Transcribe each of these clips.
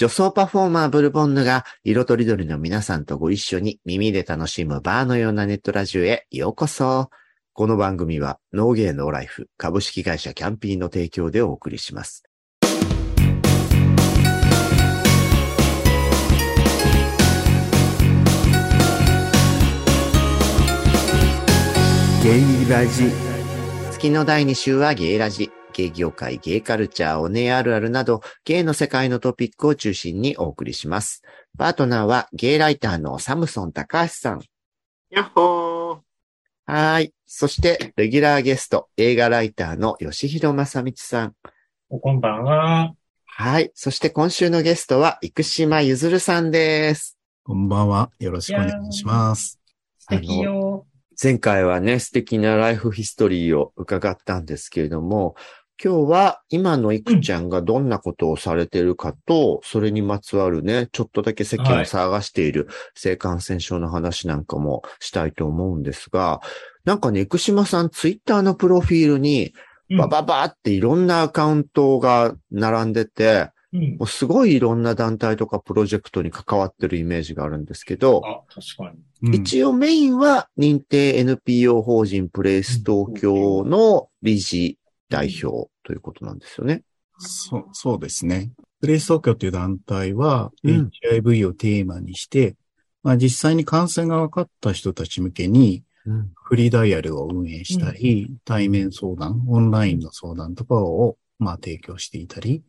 女装パフォーマーブルボンヌが色とりどりの皆さんとご一緒に耳で楽しむバーのようなネットラジオへようこそ。この番組はノーゲーノーライフ株式会社キャンピーの提供でお送りします。ゲイラジ。月の第2週はゲイラジ。ゲイ業界、ゲイカルチャー、オネあるあるなど、ゲイの世界のトピックを中心にお送りします。パートナーはゲイライターのサムソン高橋さん。やっほー。はーい。そして、レギュラーゲスト、映画ライターの吉弘正道さん。こんばんは。はい。そして今週のゲストは、生島ゆずるさんです。こんばんは。よろしくお願いします。素敵よ。前回はね、素敵なライフヒストリーを伺ったんですけれども、今日は今のいくちゃんがどんなことをされているかと、それにまつわるね、ちょっとだけ世間を騒がしている性感染症の話なんかもしたいと思うんですが、なんかね、生島さんツイッターのプロフィールに、うんバババっていろんなアカウントが並んでて、うん。もうすごいいろんな団体とかプロジェクトに関わってるイメージがあるんですけど、あ、確かに。うん一応メインは認定 NPO 法人プレイス東京の理事代表ということなんですよね。そう、そうですね。プレイス東京という団体は、うん。HIV をテーマにして、まあ実際に感染が分かった人たち向けに、フリーダイヤルを運営したり、対面相談、オンラインの相談とかを、まあ提供していたり、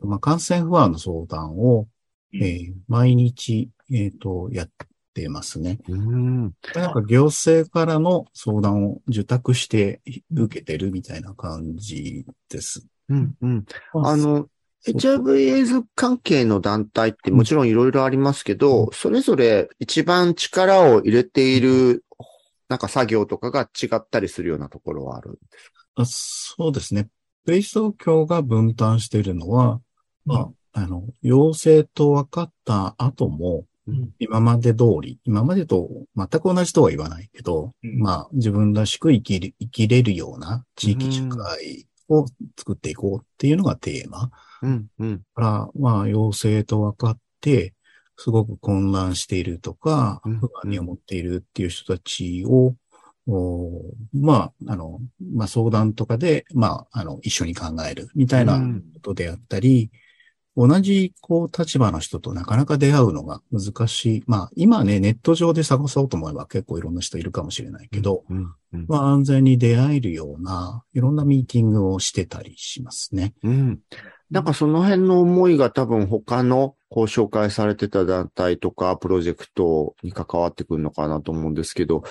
まあ感染不安の相談を、うん。えー毎日、えっ、と、やってますね。うん。なんか行政からの相談を受託して受けてるみたいな感じです。うん。うん。まあの、HIV エイズ関係の団体ってもちろんいろいろありますけど、それぞれ一番力を入れている、なんか作業とかが違ったりするようなところはあるんですか？あそうですね。プレイス東京が分担しているのは、まあ、あの、陽性と分かった後も、うん今まで通り、今までと全く同じとは言わないけど、うんまあ、自分らしく生きる、生きれるような地域社会を作っていこうっていうのがテーマ。うん。うん。だから、まあ、陽性と分かって、すごく混乱しているとか、うん不安に思っているっていう人たちを、おまあ、あの、まあ、相談とかで、まあ、あの、一緒に考えるみたいなうんことであったり、同じ、こう、立場の人となかなか出会うのが難しい。まあ、今ね、ネット上で探そうと思えば結構いろんな人いるかもしれないけど、うん。うん。まあ、安全に出会えるような、いろんなミーティングをしてたりしますね。うん。なんかその辺の思いが多分他のこう紹介されてた団体とかプロジェクトに関わってくるのかなと思うんですけど、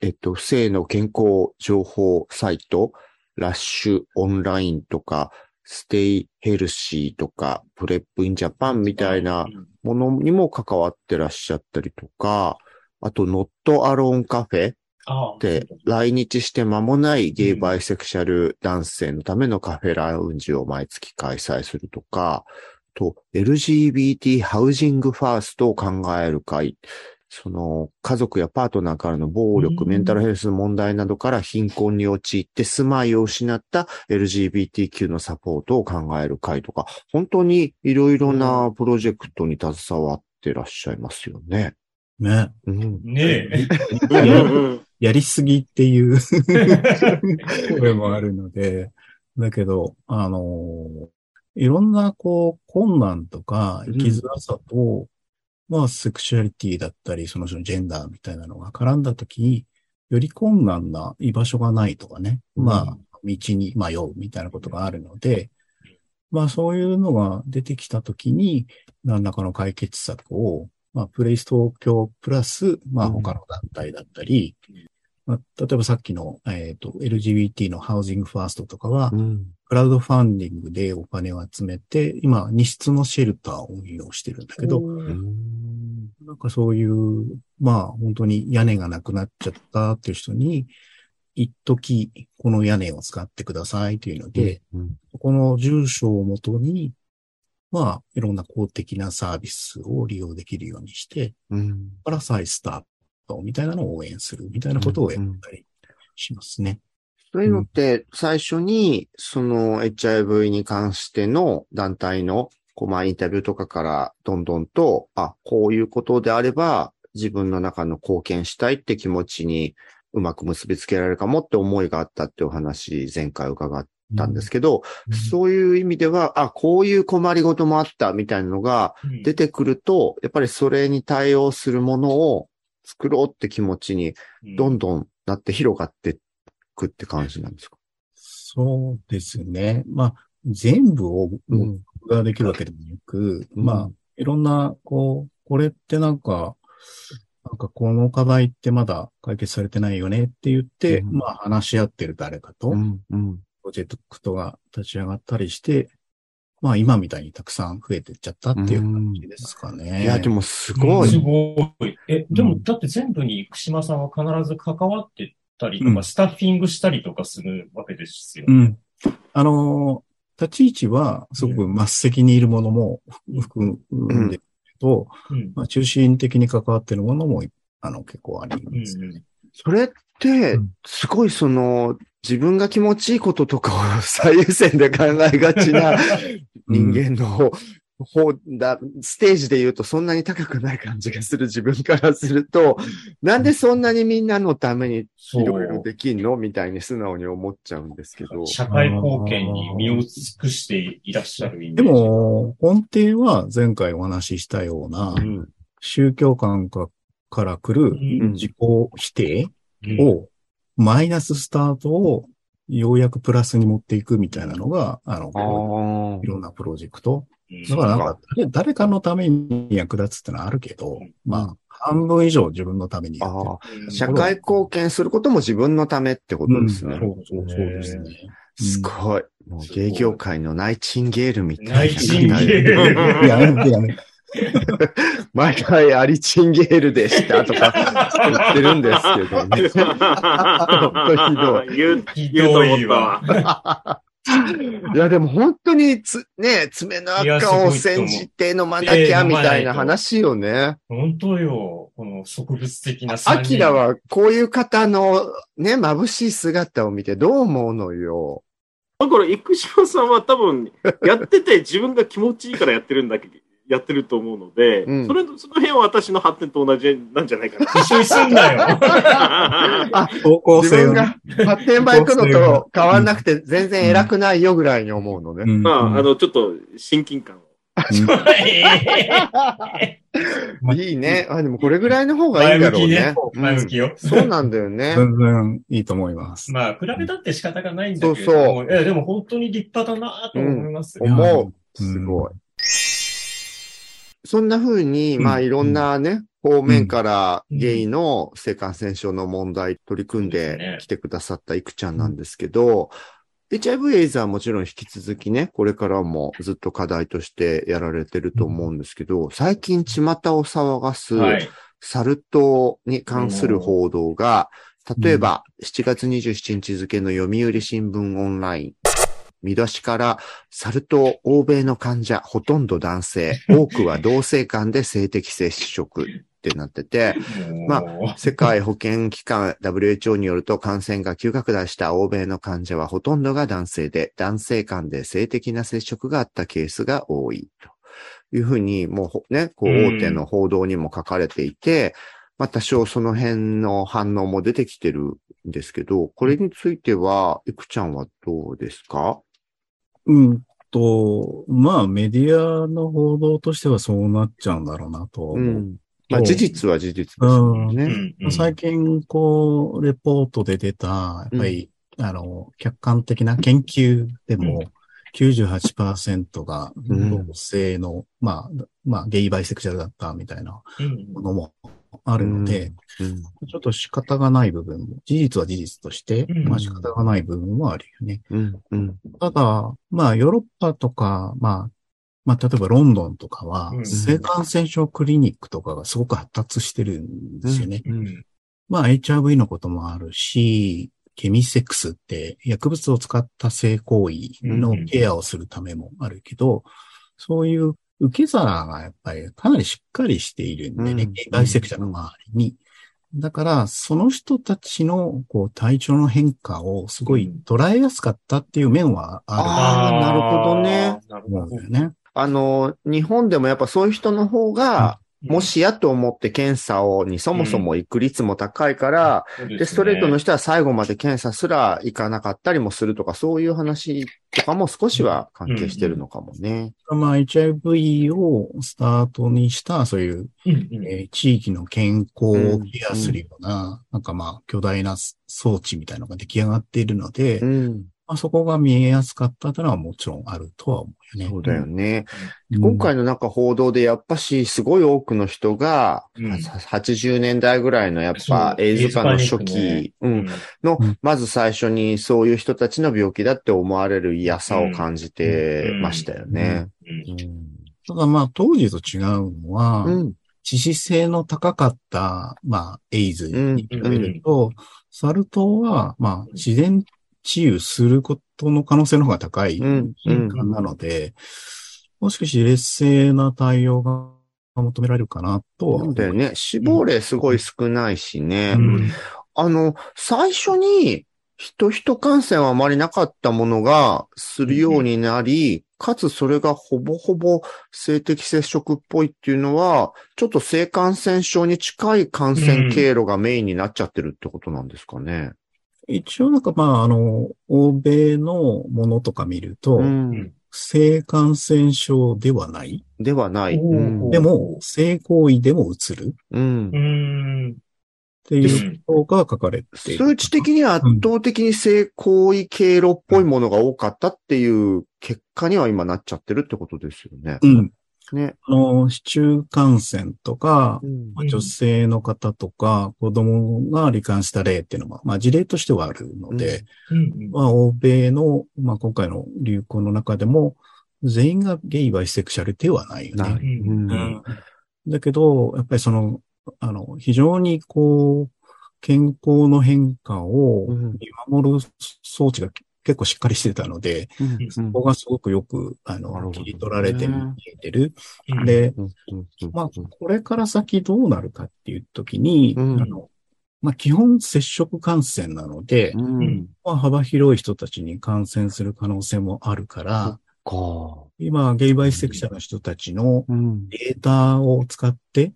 えっと、性の健康情報サイト、 LASH online とか、 Stay Healthy とか、 PrEP in Japan みたいなものにも関わってらっしゃったりとか、あと、ノットアローンカフェああ。で、来日して間もないゲイバイセクシャル男性のためのカフェラウンジを毎月開催するとか、と、LGBT ハウジングファーストを考える会、その、家族やパートナーからの暴力、うんメンタルヘルスの問題などから貧困に陥って住まいを失った LGBTQ のサポートを考える会とか、本当にいろいろなプロジェクトに携わってらっしゃいますよね。ね。うん。ねえ。やりすぎっていう 声もあるので、だけど、あの、いろんなこう困難とか生きづらさと、まあセクシュアリティだったり、その人のジェンダーみたいなのが絡んだときに、より困難な居場所がないとかね、うん。まあ道に迷うみたいなことがあるので、まあそういうのが出てきたときに、何らかの解決策を、まあプレイス東京プラス、まあうん。他の団体だったり、まあ、例えばさっきの、えっ、と、LGBT のハウジングファーストとかは、うん。クラウドファンディングでお金を集めて、今、2室のシェルターを運用してるんだけど、うん。なんかそういう、まあ本当に屋根がなくなっちゃったっていう人に、一時この屋根を使ってくださいというので、うん。この住所をもとに、まあいろんな公的なサービスを利用できるようにして、うん。パラサイスタートみたいなのを応援するみたいなことをやったりしますね。そういうのって、最初に、その HIV に関しての団体の、こう、まあ、インタビューとかから、どんどんと、あ、こういうことであれば、自分の中の貢献したいって気持ちに、うまく結びつけられるかもって思いがあったってお話、前回伺ったんですけど、うんそういう意味では、あ、こういう困りごともあったみたいなのがうん出てくると、やっぱりそれに対応するものを作ろうって気持ちに、どんどんなって広がっていくって感じなんですか？そうですね。まあ全部をうん。僕ができるわけでもなく、うん。まあいろんな、こう、これってなんか、なんかこの課題ってまだ解決されてないよねって言って、うん。まあ話し合ってる誰かと、うん、うん。プロジェクトが立ち上がったりして、まあ今みたいにたくさん増えてっちゃったっていう感じですかね。いや、でもすすごい。ごい。え、でもうんだって全部に串間さんは必ず関わってたりとか、うんスタッフィングしたりとかするわけですよ。うん。あのー、立ち位置はすごく末席にいるものも含んでるけど、うん。まあ、中心的に関わっているものも、あの、結構ありうんますよね。それってうん、すごいその、自分が気持ちいいこととかを最優先で考えがちな人間の方だ、ステージで言うとそんなに高くない感じがする自分からすると、なんでそんなにみんなのためにいそろいろう。できんのみたいに素直に思っちゃうんですけど。社会貢献に身を尽くしていらっしゃるイメーでジ。も、根底は前回お話ししたようなう、ん宗教観かから来るうん自己否定うんを、マイナススタートをようやくプラスに持っていくみたいなのが、あの、いろんなプロジェクト。うんだからなんか、誰誰かのために役立つってのはあるけどうん、まあ、半分以上自分のために社会貢献することも自分のためってことですね。そうそうそうですね。すごい。もう芸業界のナイチンゲールみたいな。ナイチンゲール。やめてやめて。毎回アリチンゲールでしたとか言ってるんですけどね。本当ひどい。言う、ひ言うとど思ったいわ。わ。いや、でも本当につ、ね、爪の赤を煎じて飲まなきゃみたいな話よね。本当よ。この植物的なアキラはこういう方のね、眩しい姿を見てどう思うのよ。だから、生島さんは多分、やってて自分が気持ちいいからやってるんだけど、やってると思うので、うんそれ、その辺は私の発展と同じなんじゃないかな。一緒にすんなよ。あ、方向自分性をねが発展場行くのと変わんなくて全然偉くないよぐらいに思うのね。うんまあ、あの、ちょっと親近感を。いいね。あ、でもこれぐらいの方がいいんだろうね。前向きよ。うんそうなんだよね。全然いいと思います。まあ、比べたって仕方がないんだけれどそうも、いやでも本当に立派だなと思いますよ。思う。うんすごい。そんな風に、うん。まあいろんなね、方面からうん。ゲイの性感染症の問題取り組んできてくださったいくちゃんなんですけど、HIV エイズはもちろん引き続きね、これからもずっと課題としてやられてると思うんですけど、最近巷を騒がす、はい。サル痘に関する報道が、例えば、7月27日付の読売新聞オンライン。見出しから、サル痘、欧米の患者、ほとんど男性、多くは同性間で性的接触ってなってて、まも世界保健機関 WHO によると感染が急拡大した欧米の患者はほとんどが男性で、男性間で性的な接触があったケースが多いと。いうふうに、もうほね、こううん。大手の報道にも書かれていて、まあ多少その辺の反応も出てきてるんですけど、これについては、いくちゃんはどうですか？うんと、まあメディアの報道としてはそうなっちゃうんだろうなとう。うん。まあ事実は事実ですようね。んうん。最近、こう、レポートで出た、やっぱり、あの、客観的な研究でも、98%がうん。同性の、まあ、まあ、ゲイバイセクシャルだったみたいなうん。ものもあるので、うんちょっと仕方がない部分も、事実は事実として、うんまあ仕方がない部分もあるよね。うん。うん。ただ、まあ、ヨーロッパとか、まあ、まあ、例えばロンドンとかはう、ん性感染症クリニックとかがすごく発達してるんですよね。うん。まあ、HIV のこともあるし、ケミセックスって薬物を使った性行為のケアをするためもあるけど、そういう受け皿がやっぱりかなりしっかりしているんでね、うんゲイバイセクシャルの周りに。だから、その人たちのこう体調の変化をすごい捉えやすかったっていう面はああーなるほどね。なるほどね。あの、日本でもやっぱそういう人の方が、も、しやと思って検査をにそもそも行く率も高いから、でで、ストレートの人は最後まで検査すら行かなかったりもするとか、そういう話とかも少しは関係してるのかもね。まあ、HIV をスタートにした、そういううんうん。えー地域の健康をケアするような、なんかまあ、巨大な装置みたいなのが出来上がっているので、うん。まあ、そこが見えやすかったというのはもちろんあるとは思うよね。そうだよね。うん。今回のなんか報道でやっぱし、すごい多くの人が、うん。80年代ぐらいのやっぱエイズ化の初期、うん、のうん、まず最初にそういう人たちの病気だって思われる嫌さを感じてましたよね。うん。ただまあ、当時と違うのは、うん。致死性の高かった、まあ、エイズに比べると、サル痘は、まあ、自然治癒することの可能性の方が高いうん。う敏ん。感なので、もう少し劣勢な対応が求められるかなとは思う。そうだよね。死亡例すごい少ないしね。うんあの、最初に人人感染はあまりなかったものがするようになり、かつそれがほぼほぼ性的接触っぽいっていうのは、ちょっと性感染症に近い感染経路がメインになっちゃってるってことなんですかね。一応なんかまあ、あの、欧米のものとか見ると、うん。性感染症ではない。ではない。でも、性行為でも移るうんう。ん。っていうことが書かれている。数値的には圧倒的に性行為経路っぽいものが多かったっていう結果には今なっちゃってるってことですよね。うん。ね。あの、市中感染とか、うん。まあ女性の方とか、子供が罹患した例っていうのは、まあ事例としてはあるので、うん。まあ欧米の、まあ今回の流行の中でも、全員がゲイバイセクシャルではないよね。だけど、やっぱりその、あの、非常にこう、健康の変化をうん。見守る装置が結構しっかりしてたので、うんそこがすごくよく、あの、切り取られて見えてる。うんで、まあ、これから先どうなるかっていう時に、うんあの、まあ、基本接触感染なので、うん。まあ、幅広い人たちに感染する可能性もあるから、か。今、ゲイバイセクシャルの人たちのうん。データを使って、ん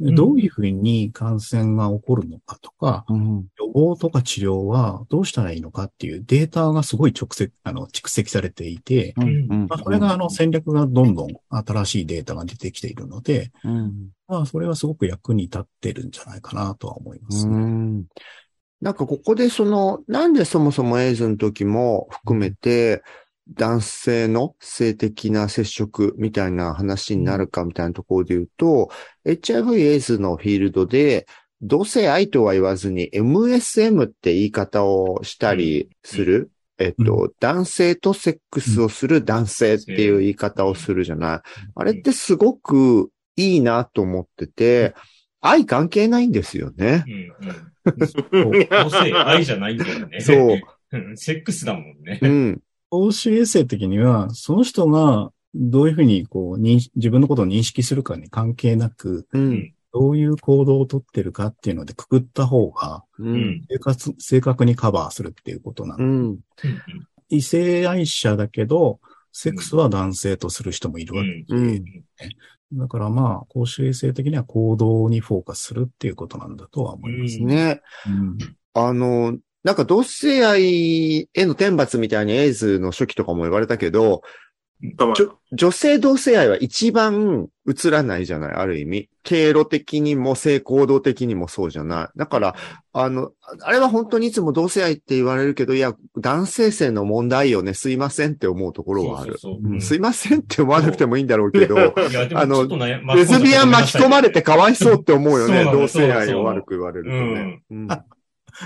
どういうふうに感染が起こるのかとか、うん。予防とか治療はどうしたらいいのかっていうデータがすごい直接、あの、蓄積されていて、うんまあ、これがあの戦略がどんどん新しいデータが出てきているので、うん。まあ、それはすごく役に立ってるんじゃないかなとは思いますうね。ん。なんかここでその、なんでそもそもエイズの時も含めて、男性の性的な接触みたいな話になるかみたいなところで言うと、HIV エイズのフィールドで、同性愛とは言わずに MSM って言い方をしたりする。えっと、男性とセックスをする男性っていう言い方をするじゃない。あれってすごくいいなと思ってて、愛関係ないんですよね。うんうん。どうせ愛じゃないんだよね。そう。うん。セックスだもんね。うん。報酬衛生的には、その人がどういうふうにこう自分のことを認識するかに関係なく、うん。どういう行動をとってるかっていうのでくくった方が、う。うんん。生活、正確にカバーするっていうことなの。うん。異性愛者だけど、セックスは男性とする人もいるわけ。うん。だからまあ、公衆衛生的には行動にフォーカスするっていうことなんだとは思いますね。ね。うんあの、なんか同性愛への天罰みたいにエイズの初期とかも言われたけど、女性同性愛は一番映らないじゃない、ある意味。経路的にも性行動的にもそうじゃない。だから、あの、あれは本当にいつも同性愛って言われるけど、いや、男性性の問題よね、すいませんって思うところはある。すいませんって思わなくてもいいんだろうけど、あのレズビアン巻き込まれてかわいそうって思うよね、同性愛を悪く言われるとね。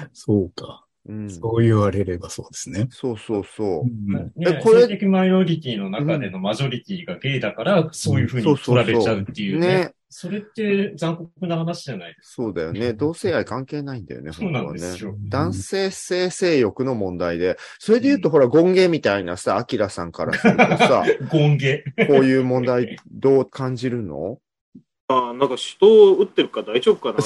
う んそうか。うん。そう言われればそうですね。そうそうそうう。んね、えこれ性的マイノリティの中でのマジョリティがゲイだから、そういうふうに取られちゃうっていうね。ね。それって残酷な話じゃないですそうだよね。同性愛関係ないんだよね、か。そうなん本当はねですよ。男性性性欲の問題で、それで言うと、ほら、ゴンゲみたいなさ、アキラさんからするとさ、ゴンゲ。こういう問題、どう感じるの？ああ、なんか人を打ってるから大丈夫かな。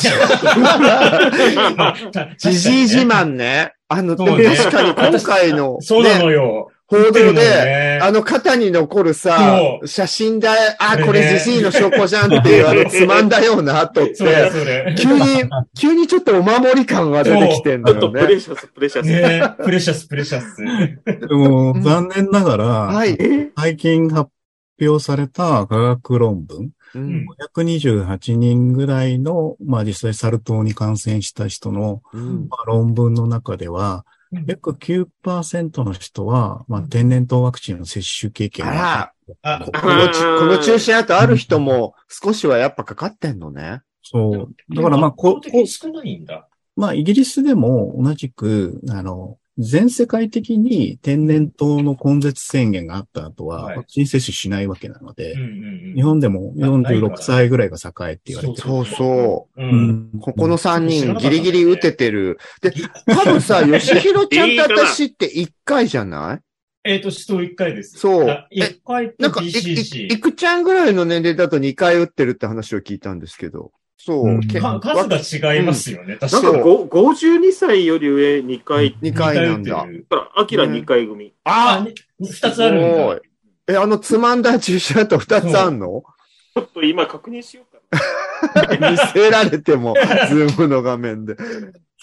じじい自慢ね。あの、ね確かに今回の、そうなね、のよ。報道で、ねあの肩に残るさ写真で、あ、ここれじじいの証拠じゃんっていう、あの、つまんだような後って。急に、急にちょっとお守り感が出てきてんだよね。レシャス、プレシャス。ねプレシャス、プレシャス。でもうん、残念ながら、はい。最近発表された科学論文、うん。528人ぐらいの、まあ実際サル痘に感染した人の、うん。まあ論文の中では、約9%の人は、まあ天然痘ワクチンの接種経験あがら、あここのち、この中心あとある人も少しはやっぱかかってんのね。そう。だからまあ、こ、こ少ないんだ。まあ、イギリスでも同じく、あの、全世界的に天然痘の根絶宣言があった後は、はいワクチン接種しないわけなので、うんうんうん日本でも46歳ぐらいが栄えって言われてる。そうそう。ここの3人ギリギリ打ててる。で、多分さ、吉弘ちゃんと私って1回じゃない？えっと、死闘1回です。そうあ一回となんか、い、い。くちゃんぐらいの年齢だと2回打ってるって話を聞いたんですけど。そう。うん数が違いますよね、確なんかに。かご52歳より上2回、2回なんだアキラ2回組。ああ、に二つあるんすごいだ。え、あの、つまんだ注射だと2つあんの？ちょっと今確認しようかな。見せられても、ズームの画面で。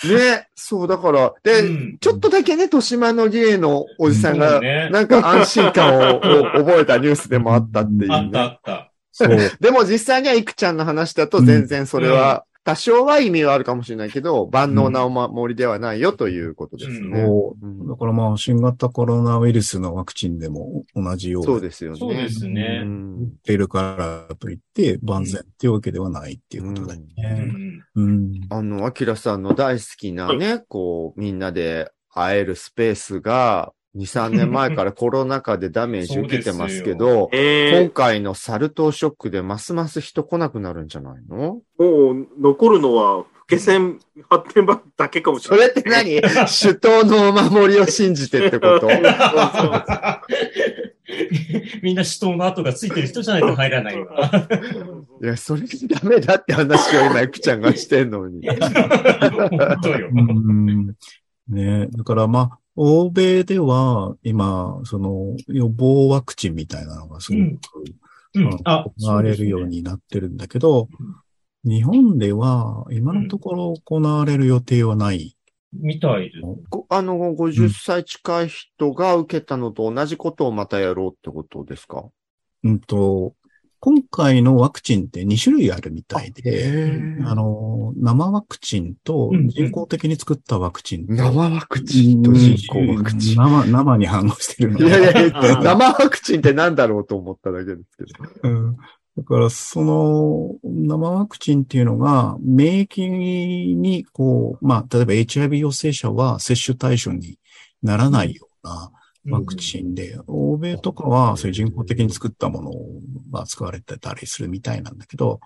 ね、そう、だから、で、うんちょっとだけね、豊島の芸のおじさんそが、うねなんか安心感をを覚えたニュースでもあったっていうあったあね。った。でも実際にはいくちゃんの話だと全然それは、多少は意味はあるかもしれないけど、万能なお守りではないよということですね。そううんだからまあ、新型コロナウイルスのワクチンでも同じようでそうですよね。そうですうね。ん打ってるからといって万全っていうわけではないっていうことだようね。んうん。あの、アキラさんの大好きなね、こう、みんなで会えるスペースが、2、3年前からコロナ禍でダメージ受けてますけど、今え回のサル痘ショックでますます人来なくなるんじゃないの？ー、もう残るのは、老け線発展版だけかもしそれない。れって何？首都のお守りを信じてってこと？みんな死闘の跡がついてる人じゃないと入らないわ。いや、それダメだって話を今、ゆくちゃんがしてんのに。本当よ。うんねだからまあ、欧米では今、その予防ワクチンみたいなのがすごく、うん。あ、行われるようになってるんだけど、日本では今のところ行われる予定はない。みたいです。ごあの、50歳近い人が受けたのと同じことをまたやろうってことですか？うんと、今回のワクチンって2種類あるみたいで、あの、生ワクチンとうん人工的に作ったワクチンと。生ワクチンと人工ワクチン。生、生に反応してるのいやいやいや、生ワクチンってなんだろうと思っただけですけど。うんだから、その、生ワクチンっていうのが、免疫に、こう、まあ、例えば HIV 陽性者は接種対象にならないようなワクチンで、欧米とかはそういう人工的に作ったものが使われてたりするみたいなんだけど、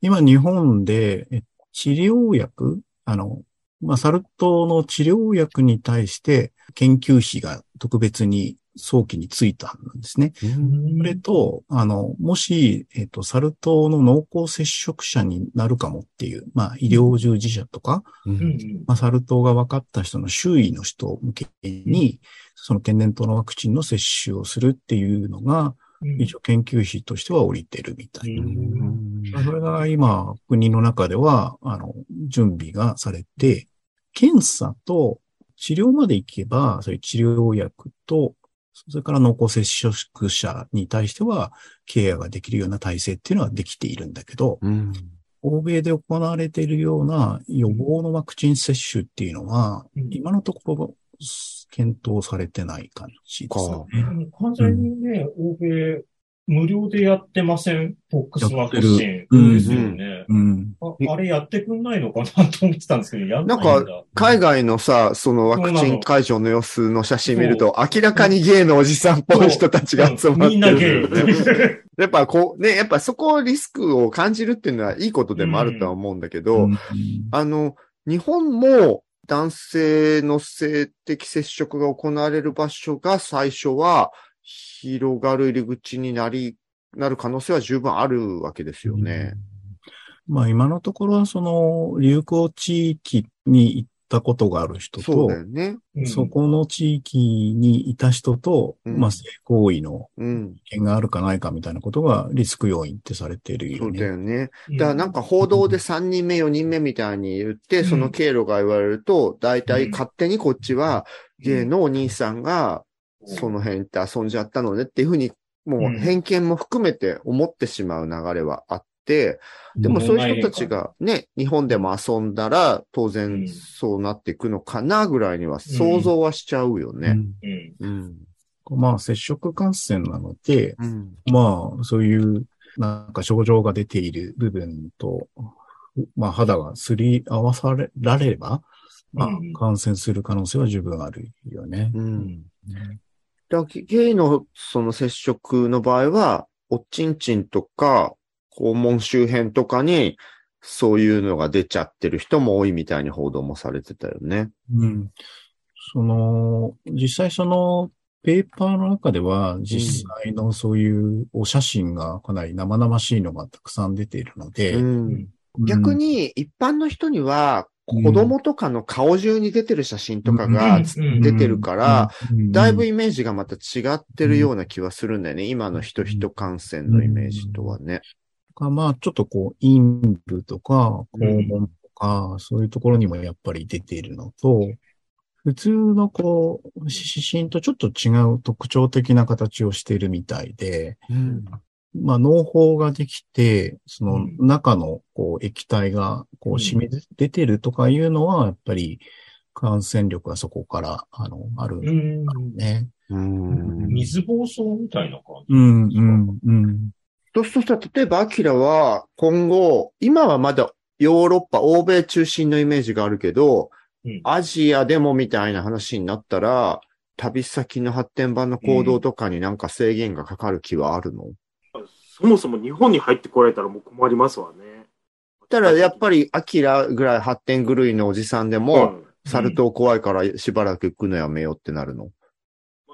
今日本でえ治療薬、あの、まあ、サル痘の治療薬に対して研究費が特別に早期についたんですね。それと、あの、もし、えっ、と、サル痘の濃厚接触者になるかもっていう、まあ、医療従事者とか、まあ、サル痘が分かった人の周囲の人向けに、その天然痘のワクチンの接種をするっていうのが、うん。一応研究費としては降りてるみたいな。うん。それが今、国の中では、あの、準備がされて、検査と治療まで行けば、そういう治療薬と、それから濃厚接触者に対しては、ケアができるような体制っていうのはできているんだけど、うん。欧米で行われているような予防のワクチン接種っていうのは、うん今のところ検討されてない感じですよね。完全にね、欧米無料でやってません？フォックスワクチン。うんですよね。うん。ああれやってくんないのかなと思ってたんですけど、やんないんだ。なん海外のさ、そのワクチン会場の様子の写真見ると、明らかにゲイのおじさんっぽい人たちが集まってる。みんなゲイ。やっぱこう、ね、やっぱそこをリスクを感じるっていうのはいいことでもあるとは思うんだけど、うんあの、日本も男性の性的接触が行われる場所が最初は広がる入り口になり、なる可能性は十分あるわけですよね。まあ今のところはその流行地域に行ったことがある人そうと、だよね。うんそこの地域にいた人と、うんまあ性行為のうん。危険があるかないかみたいなことがリスク要因ってされているよね。そうだよね。だからなんか報道で3人目、4人目みたいに言って、うんその経路が言われると、大体勝手にこっちは、ゲイのお兄さんが、その辺って遊んじゃったのねっていうふうに、もう偏見も含めて思ってしまう流れはあって、でもそういう人たちがね、日本でも遊んだら、当う然んそうなっていくのかなぐらいには想像はしちゃうよね。うんうん。うん。まあ接触感染なので、うん。まあそういうなんか症状が出ている部分と、まあ肌がすり合わされられれば、まあうん感染する可能性は十分あるよね。うん。だからゲイのその接触の場合は、おちんちんとか、肛門周辺とかに、そういうのが出ちゃってる人も多いみたいに報道もされてたよね。うん。その、実際その、ペーパーの中では、実際のそういうお写真がかなり生々しいのがたくさん出ているので、うん逆に、一般の人には、子供とかの顔中に出てる写真とかがうん。出てるから、うん、だいぶイメージがまた違ってるような気はするんだよね。今の人人感染のイメージとはね。かまあ、ちょっとこう、陰部とか、肛門とか、そういうところにもやっぱり出ているのと、普通のこう、指針とちょっと違う特徴的な形をしているみたいで、うん。まあ、脳胞ができて、そのうん中のこう液体がこう染み出てるとかいうのは、やっぱり感染力がそこから、あの、あるんだうん。ろうね。うん。水暴走みたいな感じ。うん、うん、うん。そうするとさ、例えば、アキラは今後、今はまだヨーロッパ、欧米中心のイメージがあるけど、うんアジアでもみたいな話になったら、旅先の発展版の行動とかになんか制限がかかる気はあるの、そもそも日本に入ってこられたらもう困りますわね。たら、やっぱり、アキラぐらい発展狂いのおじさんでも、うんサル痘怖いからしばらく行くのやめようってなるの。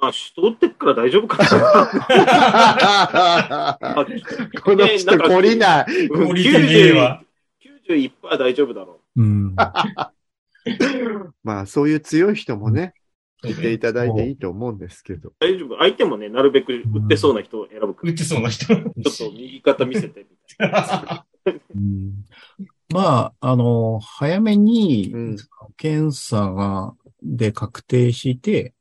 まあ、首都ってっから大丈夫かな。ま あこの人懲りない。うん降りてねえわ。90 91%大丈夫だろうん。まあ、そういう強い人もね、いていただいていいと思うんですけど。う。大丈夫。相手もね、なるべく売ってそうな人を選ぶ。打ってそうな人。ちょっと右肩見せてみたいな。う んまあ、あの、早めにうん、検査が、で確定して、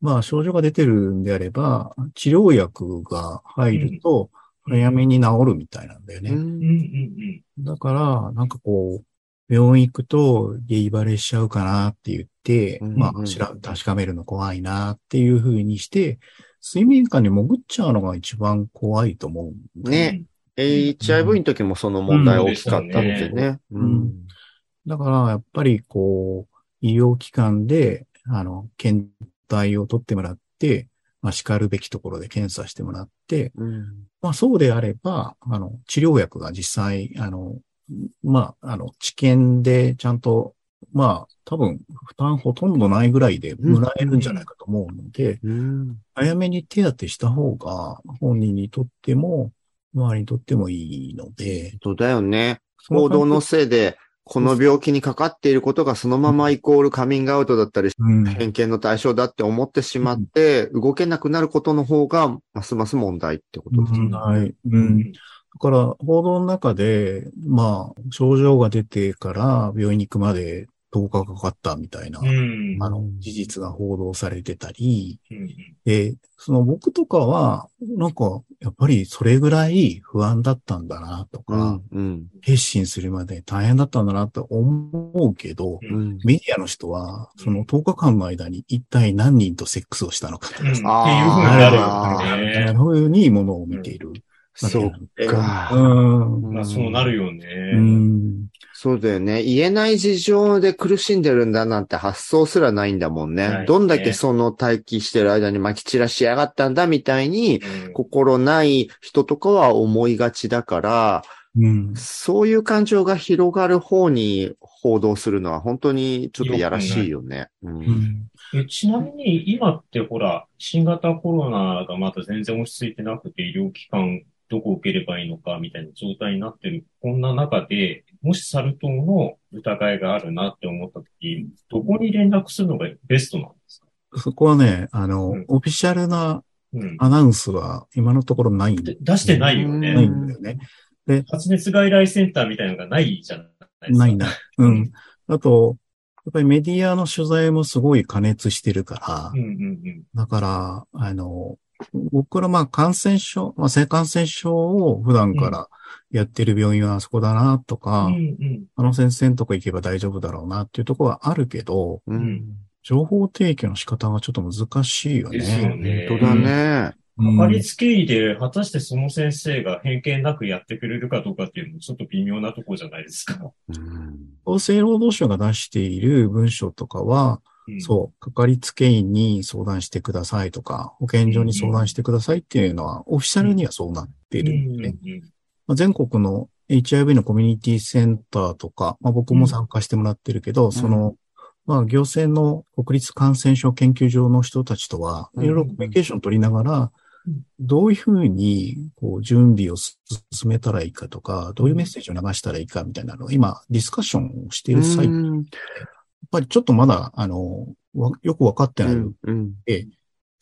まあ、症状が出てるんであれば、治療薬が入ると、早めに治るみたいなんだよね。うんうんうんだから、なんかこう、病院行くと、ゲイバレしちゃうかなって言って、うんうんまあ、確かめるの怖いなっていう風にして、水面下に潜っちゃうのが一番怖いと思うね。HIV の時もその問題大きかったってね。うん。だから、やっぱりこう、医療機関で、あの、検体を取ってもらって、まあ、叱るべきところで検査してもらって、うん。まあ、そうであれば、あの、治療薬が実際、あの、まあ、あの、治験でちゃんと、まあ、多分、負担ほとんどないぐらいでもらえるんじゃないかと思うので、うん早めに手当てした方が、本人にとっても、周りにとってもいいので、そうだよね。その報道のせいで、この病気にかかっていることがそのままイコールカミングアウトだったり、うん、偏見の対象だって思ってしまって、動けなくなることの方が、ますます問題ってことですね。うんはい。う。うんん。だから、報道の中で、まあ、症状が出てから病院に行くまで10日かかったみたいな、うん。あの、事実が報道されてたり、うんで、その僕とかは、なんか、やっぱりそれぐらい不安だったんだなとか、うん。うん。決心するまで大変だったんだなと思うけど、うん。メディアの人は、その10日間の間に一体何人とセックスをしたのか。っていうふうになるよなね。るふうにものを見ている。そうか。うん。まあそうなるよね。うん。そうだよね。言えない事情で苦しんでるんだなんて発想すらないんだもんね。ねどんだけその待機してる間に撒き散らしやがったんだみたいに、うん心ない人とかは思いがちだから、うん。そういう感情が広がる方に報道するのは本当にちょっとやらしいよね。う。うんん。えちなみに今ってほら、新型コロナがまだ全然落ち着いてなくて医療機関どこ受ければいいのかみたいな状態になってる。こんな中で、もしサル痘の疑いがあるなって思ったとき、どこに連絡するのがベストなんですか？そこはね、あの、うんオフィシャルなうん。アナウンスは今のところないんでで出してないようんないね。んだよね。発熱外来センターみたいなのがないじゃないですか。ないな。うん。あと、やっぱりメディアの取材もすごい加熱してるからうん、うんうん。だから、あの、僕らまあ感染症、まあ性感染症を普段からやってる病院はあそこだなとか、うんうん。あの先生のとこ行けば大丈夫だろうなっていうところはあるけど、ううんん。情報提供の仕方がちょっと難しいよね。ですよね。本当だね。うん。かかりつけ医で、果たしてその先生が偏見なくやってくれるかどうかっていうのもちょっと微妙なところじゃないですか。うん厚生労働省が出している文書とかは、うん。そう、かかりつけ医に相談してくださいとか、保健所に相談してくださいっていうのは、オフィシャルにはそうなってるんでね。まあ、全国の HIV のコミュニティセンターとか、まあ、僕も参加してもらってるけど、その、まあ、行政の国立感染症研究所の人たちとは、うんいろいろコミュニケーションを取りながらうん、どういうふうに、こう、準備を進めたらいいかとか、どういうメッセージを流したらいいかみたいなのを、今、ディスカッションをしている際、やっうんぱりちょっとまだ、あの、わよくわかってない。のうん。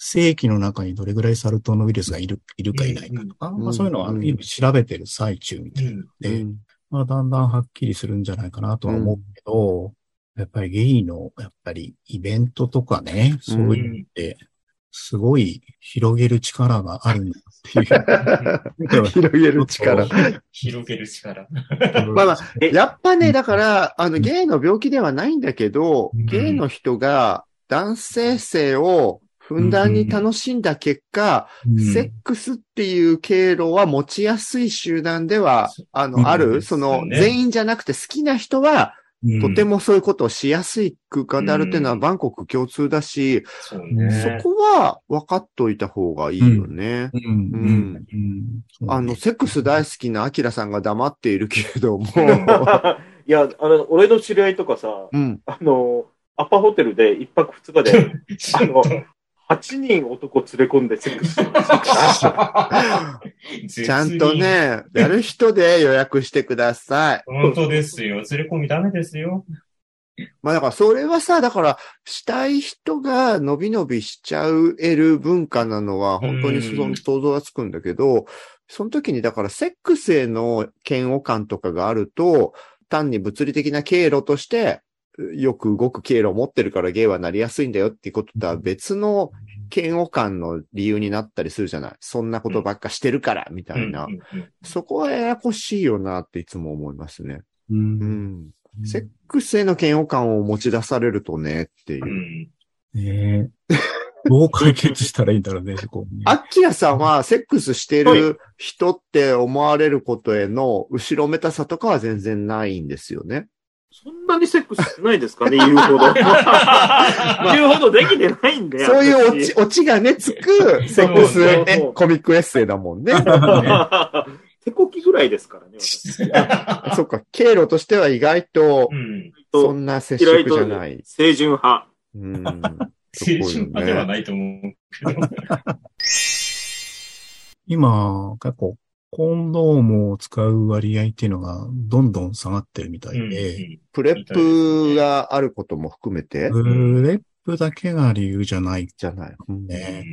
正規の中にどれぐらいサル痘のウイルスがいる、いるかいないかとか、んまあそういうのは調べてる最中みたいな。のうで、んまあだんだんはっきりするんじゃないかなとは思うけど、やっぱりゲイの、やっぱりイベントとかね、そういうのって、すごい広げる力があるんだ。広げる力。広げる力。まあまあ、えやっぱね、だから、あの、ゲイの病気ではないんだけど、うん。ゲイの人が男性性をふんだんに楽しんだ結果、うん。セックスっていう経路は持ちやすい集団では、あうん。の、ある、その、全員じゃなくて好きな人は、うんとてもそういうことをしやすい空間であるっていうのはうん。万国共通だし、そこは分かっといた方がいいよね。あの、セックス大好きなアキラさん。が黙っているけれども、いや、あの、俺の知り合いとかさ、うん。あの、アパホテルで一泊二日で、あの、8人男連れ込んでセックス。ちゃんと。ね、やる人で予約してください。本当ですよ。連れ込みダメですよ。まあだからそれはさ、だからしたい人が伸び伸びしちゃうえる文化なのは本当にそうんの想像がつくんだけど、その時にだからセックスへの嫌悪感とかがあると、単に物理的な経路として、よく動く経路を持ってるからゲイはなりやすいんだよっていうこととは別の嫌悪感の理由になったりするじゃない。そんなことばっかしてるから、みたいな。そこはややこしいよなっていつも思いますね。う。うんん。セックスへの嫌悪感を持ち出されるとねっていうう。ん。ねえ。どう解決したらいいんだろうね、そこね。アッキラさんはセックスしてる人って思われることへの後ろめたさとかは全然ないんですよね。そんなにセックスしてないですかね、言うほど。言うほどできてないんで。そういうオ私チ、オチがね、つく セックスそうそうそうえコミックエッセイだもんね。手こきぐらいですからね、私そっか、経路としては意外とう、ん。そんな接触じゃない。清純派。うん。青春派ではないと思うけど。今、結構、コンドームを使う割合っていうのがどんどん下がってるみたいで、 PrEP があることも含めて、 PrEP だけが理由じゃない。じゃない。うんね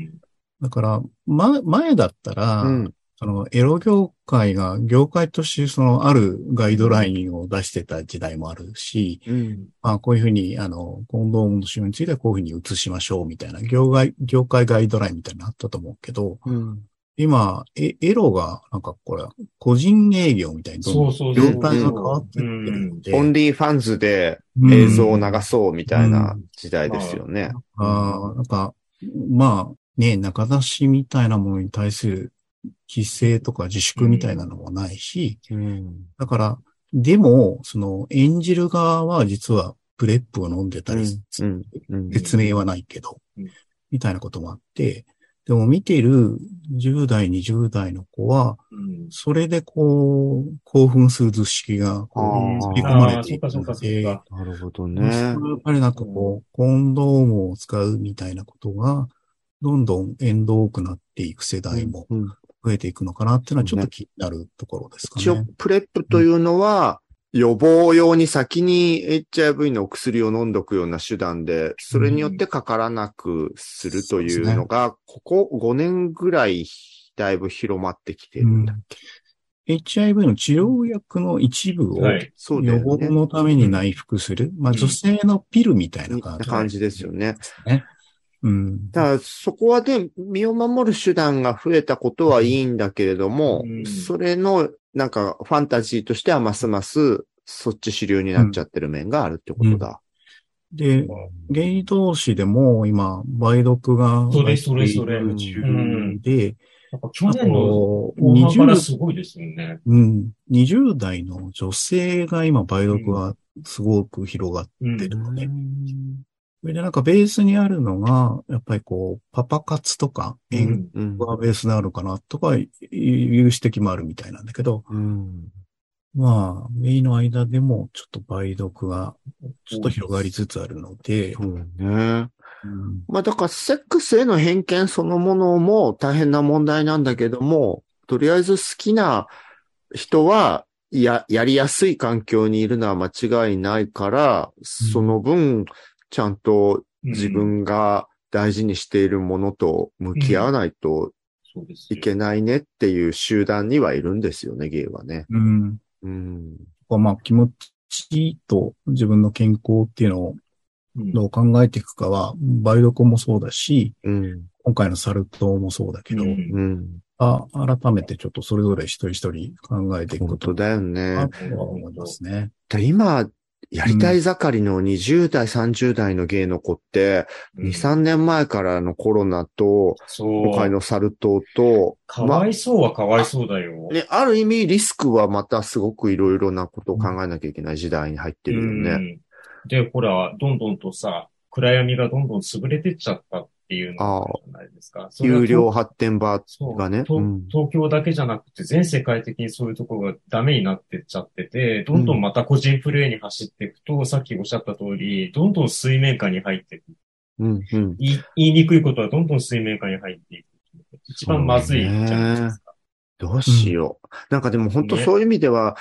だから、ま、前だったら、うん。そのエロ業界が業界としてそのあるガイドラインを出してた時代もあるし、うん。まあこういうふうにあの、コンドームの使用についてはこういうふうに移しましょうみたいな業界、業界ガイドラインみたいなのあったと思うけど、うん。今、えエロが、なんかこれ、個人営業みたいにどんどそうんそうそう。業態が変わってってるので、 OnlyFans でうん。映像を流そうみたいな時代ですよね。ああ、なんか、まあ、ね、中出しみたいなものに対する規制とか自粛みたいなのもないし、うん。だから、でも、その、演じる側は実は PrEP を飲んでたりする。うん。うん。説明はないけどうん、みたいなこともあって、でも見てる10代、20代の子は、うん。それでこう、興奮する図式が、こう、作り込まれていうくので。なるほどね。はやっぱりなんかこう、コンドームを使うみたいなことが、どんどん縁遠くなっていく世代もうん増えていくのかなっていうのはちょっと気になるところですか一応ね。、プレップというのは、予防用に先に HIV のお薬を飲んどくような手段で、それによってかからなくするというのが、ここ5年ぐらいだいぶ広まってきてるんだっけ、HIV の治療薬の一部を予防。のために内服する。まあうん女性のピルみたいなな感じ。感じですよね。うん。だからそこはで、身を守る手段が増えたことはいいんだけれども、うんそれの、なんか、ファンタジーとしてはますます、そっち主流になっちゃってる面があるってことだ。で、ゲイ同士でも今、梅毒がそれそれそれ。で、去あ年のと、後半から20すごいですよね。うん、20代の女性が今、梅毒がすごく広がっうんてるので、それでなんかベースにあるのが、やっぱりこう、パパ活とか、う縁んうん。がベースになるかなとかいう指摘もあるみたいなんだけど、うん。まあ、メイの間でもちょっと梅毒がちょっと広がりつつあるので、そうね。うん。まあだから、セックスへの偏見そのものも大変な問題なんだけども、とりあえず好きな人は、や、やりやすい環境にいるのは間違いないから、その分、ちゃんと自分が大事にしているものと向き合わないといけないねっていう集団にはいるんですよね、ゲイはね。うん。うん。まあ、気持ちと自分の健康っていうのをうんどう考えていくかは、梅毒もそうだし、うん。今回のサル痘もそうだけど、うんうん。あ改めてちょっとそれぞれ一人一人考えていく本こと当だよね。思いますね。で今、やりたい盛りの20代、30代のゲイの子って、2、3年前からのコロナと、そう。今回のサル痘と、かわいそうはかわいそうだよ。ね、ある意味リスクはまたすごくいろいろなことを考えなきゃいけない時代に入ってるよね。うんで、ほら、どんどんとさ、暗闇がどんどん潰れてっちゃったっていうのがあるじゃないですか。有料発展場がね。とうん東京だけじゃなくて全世界的にそういうところがダメになってっちゃってて、どんどんまた個人プレイに走っていくと、さっきおっしゃった通り、どんどん水面下に入っていく。うん、うん。言いにくいことはどんどん水面下に入っていく。一番まずいじゃないですか。どうしよう。なんかでも本当そういう意味では、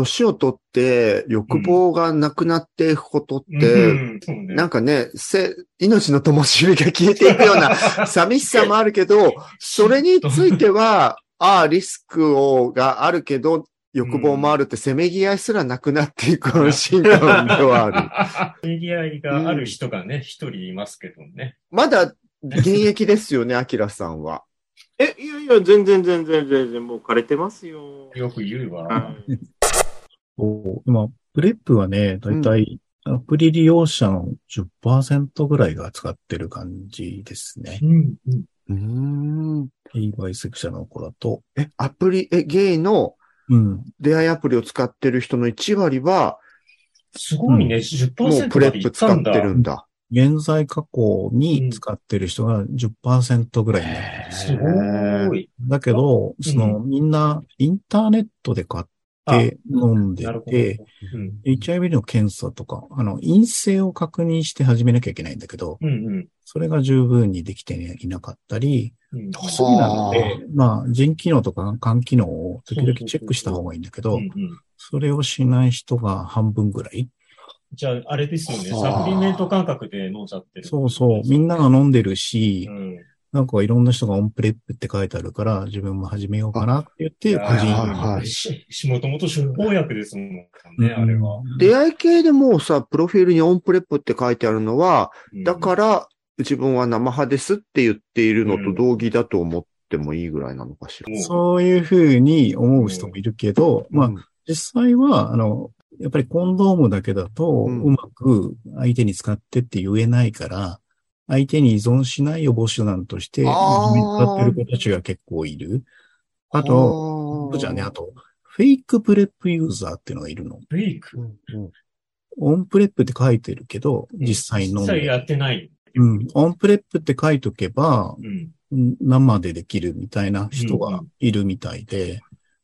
年をとって欲望がなくなっていくことって、なんかね、せ、命の灯火が消えていくような 寂しさもあるけど、それについては、ああ、リスクを、があるけど、欲望もあるって、せめぎ合いすらなくなっていく安心感ではある。せめぎ合いがある人がね、一、人いますけどね。まだ現役ですよね、アキラさんは。え、いやいや、全然全然全然、もう枯れてますよ。よく言うわ。はいそう今、 PrEP はね、だいたいアプリ利用者の10%ぐらいが使ってる感じですね。うんうんうーん。ゲイバイセクシャルの子だと。え、アプリ、え、ゲイのうん。出会いアプリを使ってる人の1割は、すごいね、10%もうプレップ使っ。てるんだ。現在加工に使ってる人が10%ぐらいになるんですすごい。だけど、その、みんなインターネットで買って飲んで。て、うん。HIV の検査とか、あの、陰性を確認して始めなきゃいけないんだけど、うんうんそれが十分にできていなかったり、うん。そうなので、まあ、人機能とか肝機能を時々チェックした方がいいんだけどそれをしない人が半分ぐらい。じゃあ、あれですよね。はあサプリメント感覚で飲んじゃってる。そうそう、みんなが飲んでるしう、ん。なんかいろんな人が on PrEP って書いてあるから、自分も始めようかなって言って、個人はいはいはい。し、しもともと処方薬ですもんね、あれは。出会い系でもうさ、プロフィールに on PrEP って書いてあるのは、だら、から自分は生派ですって言っているのと同義だと思ってもいいぐらいなのかしら。もうそういうふうに思う人もいるけど、まあ、うん実際は、あの、やっぱりコンドームだけだと、うん。うまく相手に使ってって言えないから、相手に依存しない予防手段として、使ってる子たちが結構いる。あと、じゃあね、あと、 fake PrEP user っていうのがいるの。 fake？うんうん on PrEP って書いてるけど、実際飲んで。実際やってない。うん。 on PrEP って書いとけば、うん。生でできるみたいな人がいるみたいで、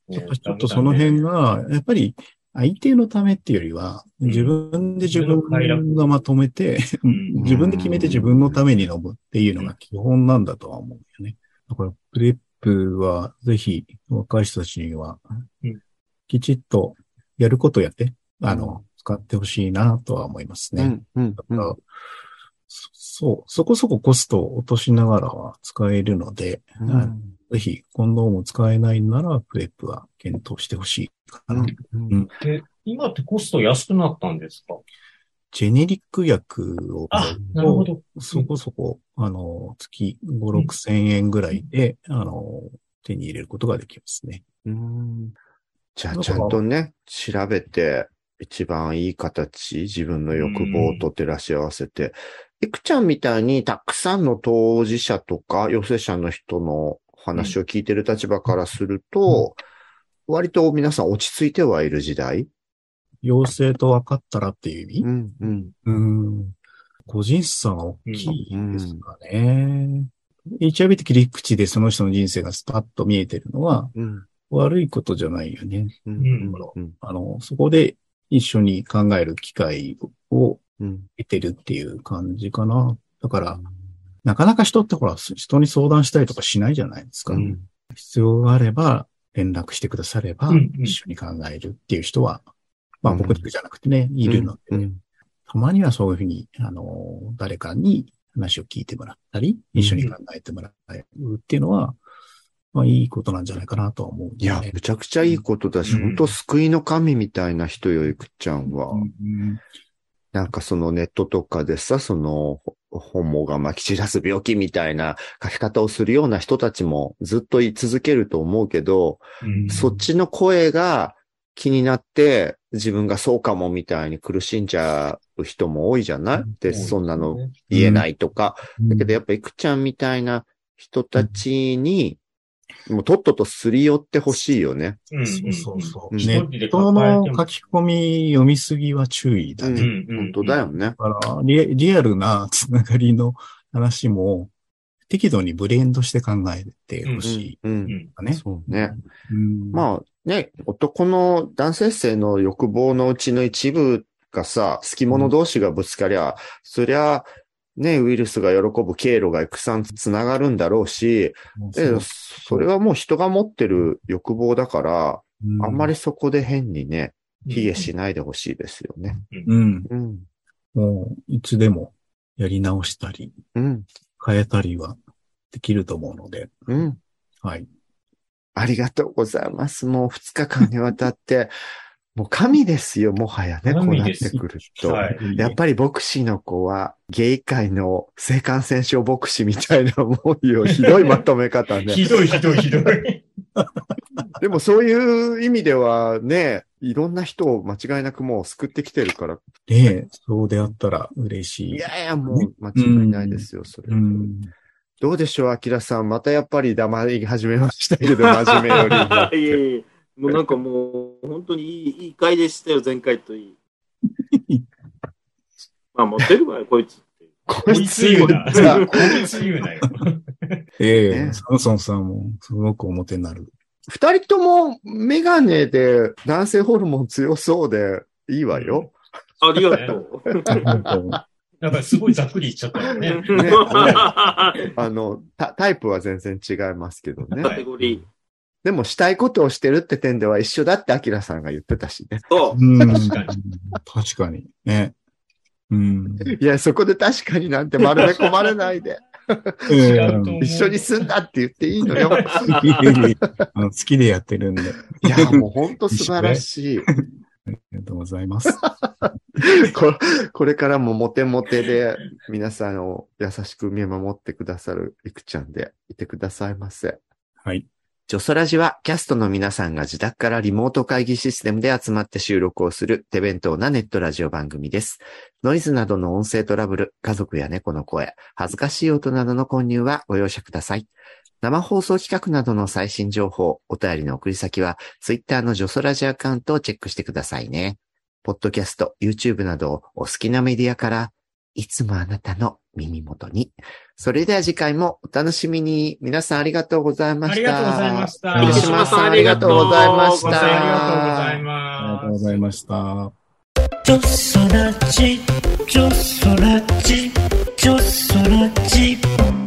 やっぱちょっとその辺が、やっぱり相手のためっていうよりは、うん。自分で自分がまとめて、ん。自分で決めて自分のために飲むっていうのが基本なんだとは思うよね。だから、プレップはぜひ若い人たちにはうん、きちっとやることやって、あの、使ってほしいなとは思いますね。だからそそう、そこそこコストを落としながらは使えるので、うん。はいぜひ、コンドーム使えないなら、 PrEP は検討してほしいかな。うんうん。で、今ってコスト安くなったんですか？ジェネリック薬を買あう、なるほど。そこそこ、あの、月5、6千円ぐらいで、あの、手に入れることができますね。うん。じゃあ、ちゃんとね、調べて、一番いい形、自分の欲望と照らし合わせて、いくちゃんみたいにたくさんの当事者とか、陽性者の人の話を聞いてる立場からすると、割と皆さん落ち着いてはいる時代陽性と分かったらっていう意味？ん、うん。うん。個人差が大きいですかね。HIV 的切り口でその人の人生がスパッと見えてるのはうん。悪いことじゃないよね。うん。うんうん。あの、そこで一緒に考える機会をうん。得てるっていう感じかな。だから、なかなか人ってほら、人に相談したりとかしないじゃないですか。うん。必要があれば、連絡してくだされば、うんうん。一緒に考えるっていう人は、まあうん。僕だけじゃなくてね、いるので、うんたまにはそういうふうに、あの、誰かに話を聞いてもらったり、一緒に考えてもらうっていうのは、まあいいことなんじゃないかなとは思うんで、いや、むちゃくちゃいいことだし、うん。本当救いの神みたいな人よ、いくちゃんは。うんなんかそのネットとかでさ、その、ほホモがまき散らす病気みたいな書き方をするような人たちもずっと言い続けると思うけど、うん。そっちの声が気になって自分がそうかもみたいに苦しんじゃう人も多いじゃない？で、そんなの言えないとか。だけどやっぱいくちゃんみたいな人たちに、もうとっととすり寄ってほしいよね。うんそうそうそう。うんネットの書き込み読みすぎは注意だね。本当だよね。ね。だからリ、リアルなつながりの話も、適度にブレンドして考えてほしい。うんう。ん。そうね。うんまあね、男の男性性の欲望のうちの一部がさ、好き者同士がぶつかりゃ、そりゃ、ね、ウイルスが喜ぶ経路がたくさんつながるんだろうし、うそれはもう人が持ってる欲望だから、うんあんまりそこで変にね、卑下しないでほしいですよね。うん。うん。もう、いつでもやり直したり、うん。変えたりはできると思うので、うん。はい。ありがとうございます。もう二日間にわたって、もう神ですよ、もはやね、こうなってくると。はい。やっぱり牧師の子は、ゲイ界の性感染症牧師みたいなもんよ。ひどいまとめ方ね。ひどいひどいひどい。でもそういう意味ではね、いろんな人を間違いなくもう救ってきてるから。ねえ、そうであったら嬉しい。いやいや、もう間違いないですよ、それ。うん。どうでしょう、アキラさん。またやっぱり黙り始めましたけど、真面目より いえて。いえ。もうなんかもう、本当にいい、いい回でしたよ、前回といい。まあ、モテるわよ、こいつって。ここいつ言うな。こいつ言うなよ。ええねサムソンさんもすごく表になる。二人ともメガネで男性ホルモン強そうでいいわよ。ありがとう。本当なんかすごいざっくり言っちゃったよね。ね あの、タタイプは全然違いますけどね。カテゴリー。でもしたいことをしてるって点では一緒だってアキラさんが言ってたしね。そう。うん確かに確かに。ね。うん。いや、そこで確かになんて丸め込まれないで。一緒に住んだって言っていいのよ。好きでやってるんで。いや、もう本当素晴らしい。ありがとうございます。ここれからもモテモテで皆さんを優しく見守ってくださるいくちゃんでいてくださいませ。はい。ジョソラジはキャストの皆さんが自宅からリモート会議システムで集まって収録をする手弁当なネットラジオ番組です。ノイズなどの音声トラブル、家族や猫の声、恥ずかしい音などの混入はご容赦ください。生放送企画などの最新情報、お便りの送り先は、ツイッターのジョソラジアカウントをチェックしてくださいね。ポッドキャスト、YouTube などお好きなメディアから、いつもあなたの耳元に。それでは次回もお楽しみに。皆さんありがとうございました。ありがとうございました。さんありがとうございました。ありがとうございありがとうご。ざいました。ジョソラジ、ジョソラジ、ジョソラジ。